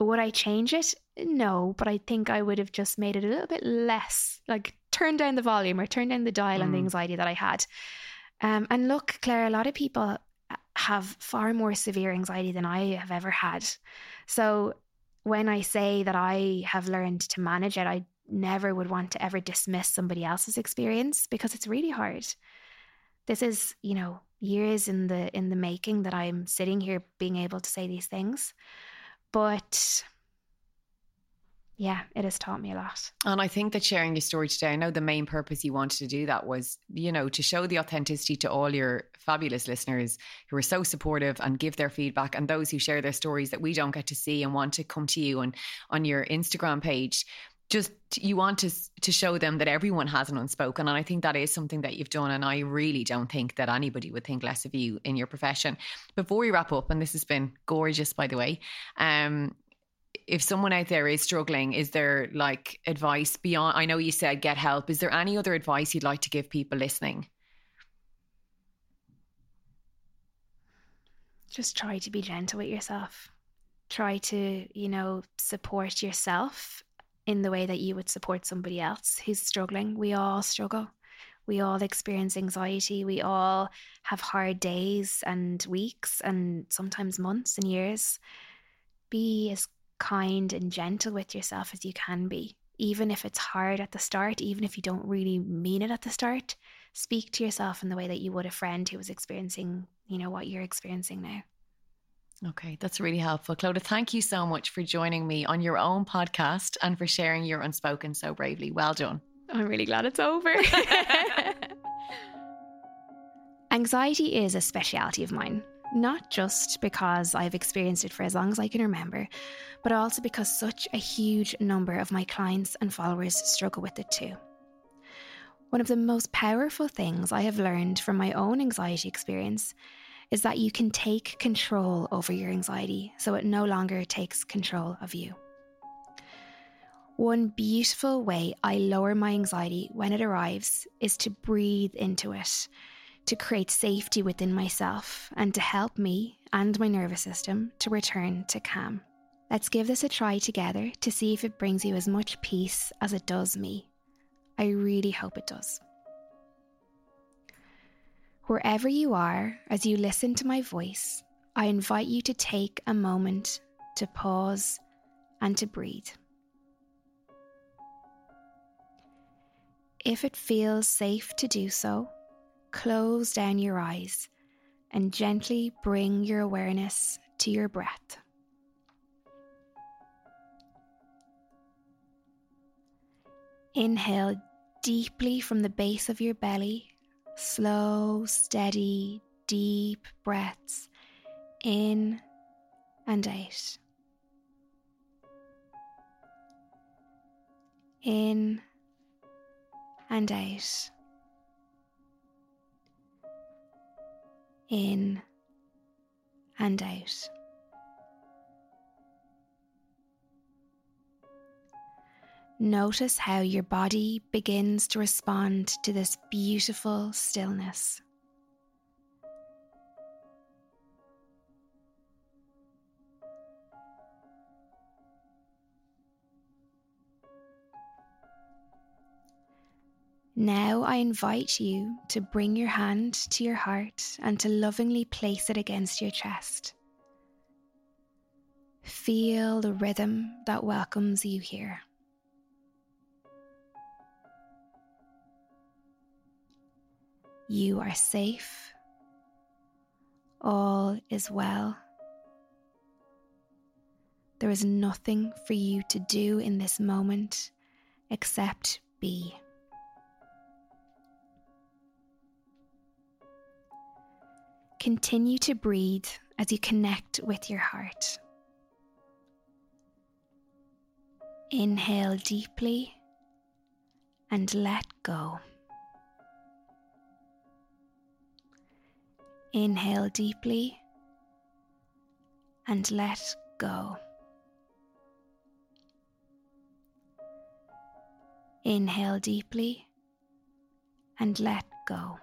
would I change it? No, but I think I would have just made it a little bit less, like turn down the volume or turn down the dial on the Mm. anxiety that I had. Um, and look, Claire, a lot of people have far more severe anxiety than I have ever had. So when I say that I have learned to manage it, I never would want to ever dismiss somebody else's experience because it's really hard. This is, you know, years in the in the making that I'm sitting here being able to say these things. But yeah, it has taught me a lot. And I think that sharing your story today, I know the main purpose you wanted to do that was, you know, to show the authenticity to all your fabulous listeners who are so supportive and give their feedback and those who share their stories that we don't get to see and want to come to you on on your Instagram page. Just you want to to show them that everyone has an unspoken, and I think that is something that you've done. And I really don't think that anybody would think less of you in your profession. Before we wrap up, and this has been gorgeous, by the way, um, if someone out there is struggling, is there like advice beyond? I know you said get help. Is there any other advice you'd like to give people listening? Just try to be gentle with yourself. Try to, you know, support yourself in the way that you would support somebody else who's struggling. We all struggle. We all experience anxiety. We all have hard days and weeks and sometimes months and years. Be as kind and gentle with yourself as you can be. Even if it's hard at the start, even if you don't really mean it at the start, speak to yourself in the way that you would a friend who was experiencing, you know, what you're experiencing now. Okay, that's really helpful. Clodagh, thank you so much for joining me on your own podcast and for sharing your unspoken so bravely. Well done. I'm really glad it's over. Anxiety is a speciality of mine, not just because I've experienced it for as long as I can remember, but also because such a huge number of my clients and followers struggle with it too. One of the most powerful things I have learned from my own anxiety experience is that you can take control over your anxiety so it no longer takes control of you. One beautiful way I lower my anxiety when it arrives is to breathe into it, to create safety within myself, and to help me and my nervous system to return to calm. Let's give this a try together to see if it brings you as much peace as it does me. I really hope it does. Wherever you are, as you listen to my voice, I invite you to take a moment to pause and to breathe. If it feels safe to do so, close down your eyes and gently bring your awareness to your breath. Inhale deeply from the base of your belly, slow, steady, deep breaths in and out. In and out. In and out. Notice how your body begins to respond to this beautiful stillness. Now I invite you to bring your hand to your heart and to lovingly place it against your chest. Feel the rhythm that welcomes you here. You are safe. All is well. There is nothing for you to do in this moment except be. Continue to breathe as you connect with your heart. Inhale deeply and let go. Inhale deeply and let go. Inhale deeply and let go.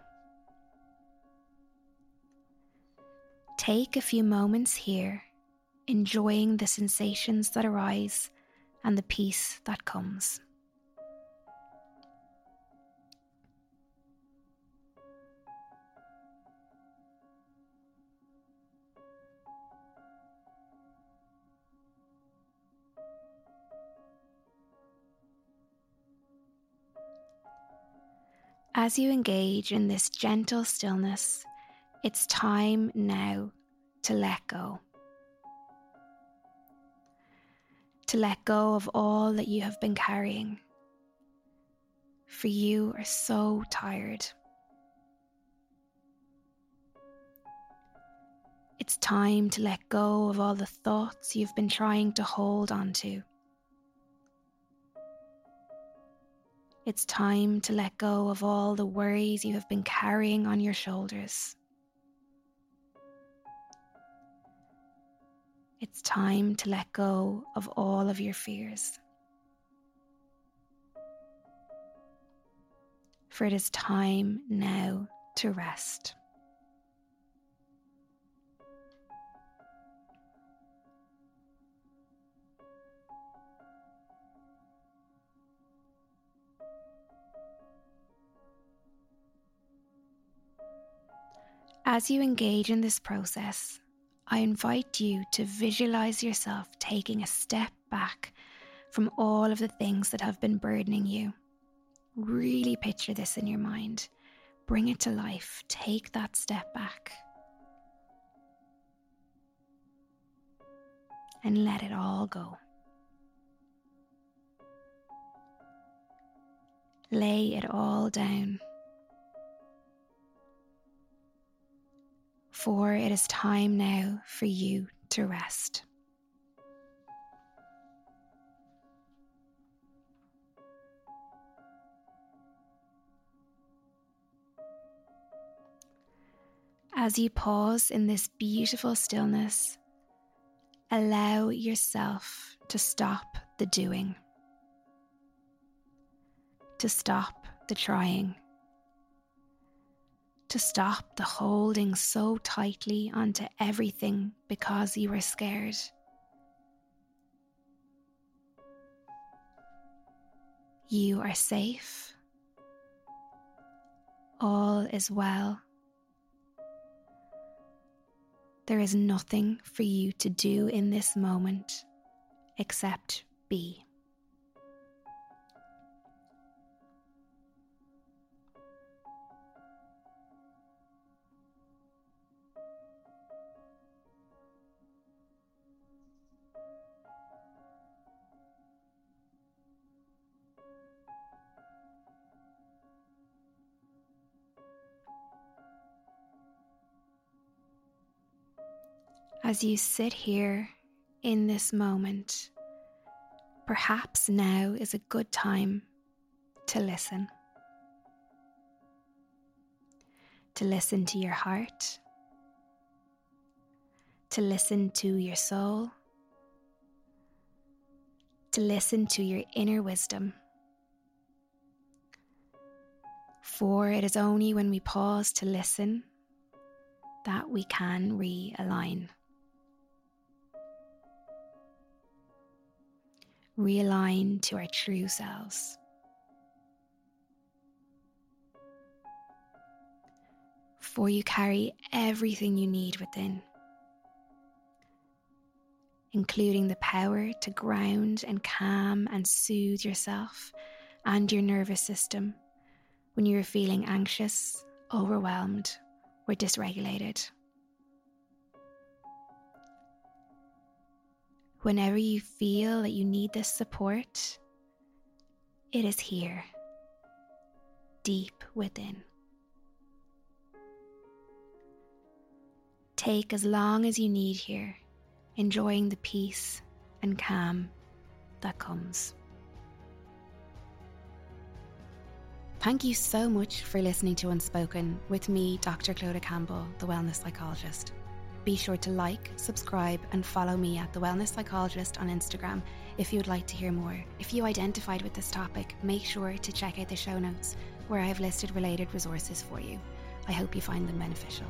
Take a few moments here, enjoying the sensations that arise and the peace that comes. As you engage in this gentle stillness, it's time now to let go. To let go of all that you have been carrying. For you are so tired. It's time to let go of all the thoughts you've been trying to hold onto. It's time to let go of all the worries you have been carrying on your shoulders. It's time to let go of all of your fears. For it is time now to rest. As you engage in this process, I invite you to visualize yourself taking a step back from all of the things that have been burdening you. Really picture this in your mind. Bring it to life. Take that step back. And let it all go. Lay it all down. For it is time now for you to rest. As you pause in this beautiful stillness, allow yourself to stop the doing, to stop the trying to stop the holding so tightly onto everything because you were scared. You are safe. All is well. There is nothing for you to do in this moment except be. As you sit here in this moment, perhaps now is a good time to listen. To listen to your heart, to listen to your soul, to listen to your inner wisdom. For it is only when we pause to listen that we can realign. Realign to our true selves. For you carry everything you need within, including the power to ground and calm and soothe yourself and your nervous system when you are feeling anxious, overwhelmed, or dysregulated. Whenever you feel that you need this support, it is here, deep within. Take as long as you need here, enjoying the peace and calm that comes. Thank you so much for listening to Unspoken with me, Dr. Clodagh Campbell, the Wellness Psychologist. Be sure to like, subscribe, and follow me at The Wellness Psychologist on Instagram if you would like to hear more. If you identified with this topic, make sure to check out the show notes where I have listed related resources for you. I hope you find them beneficial.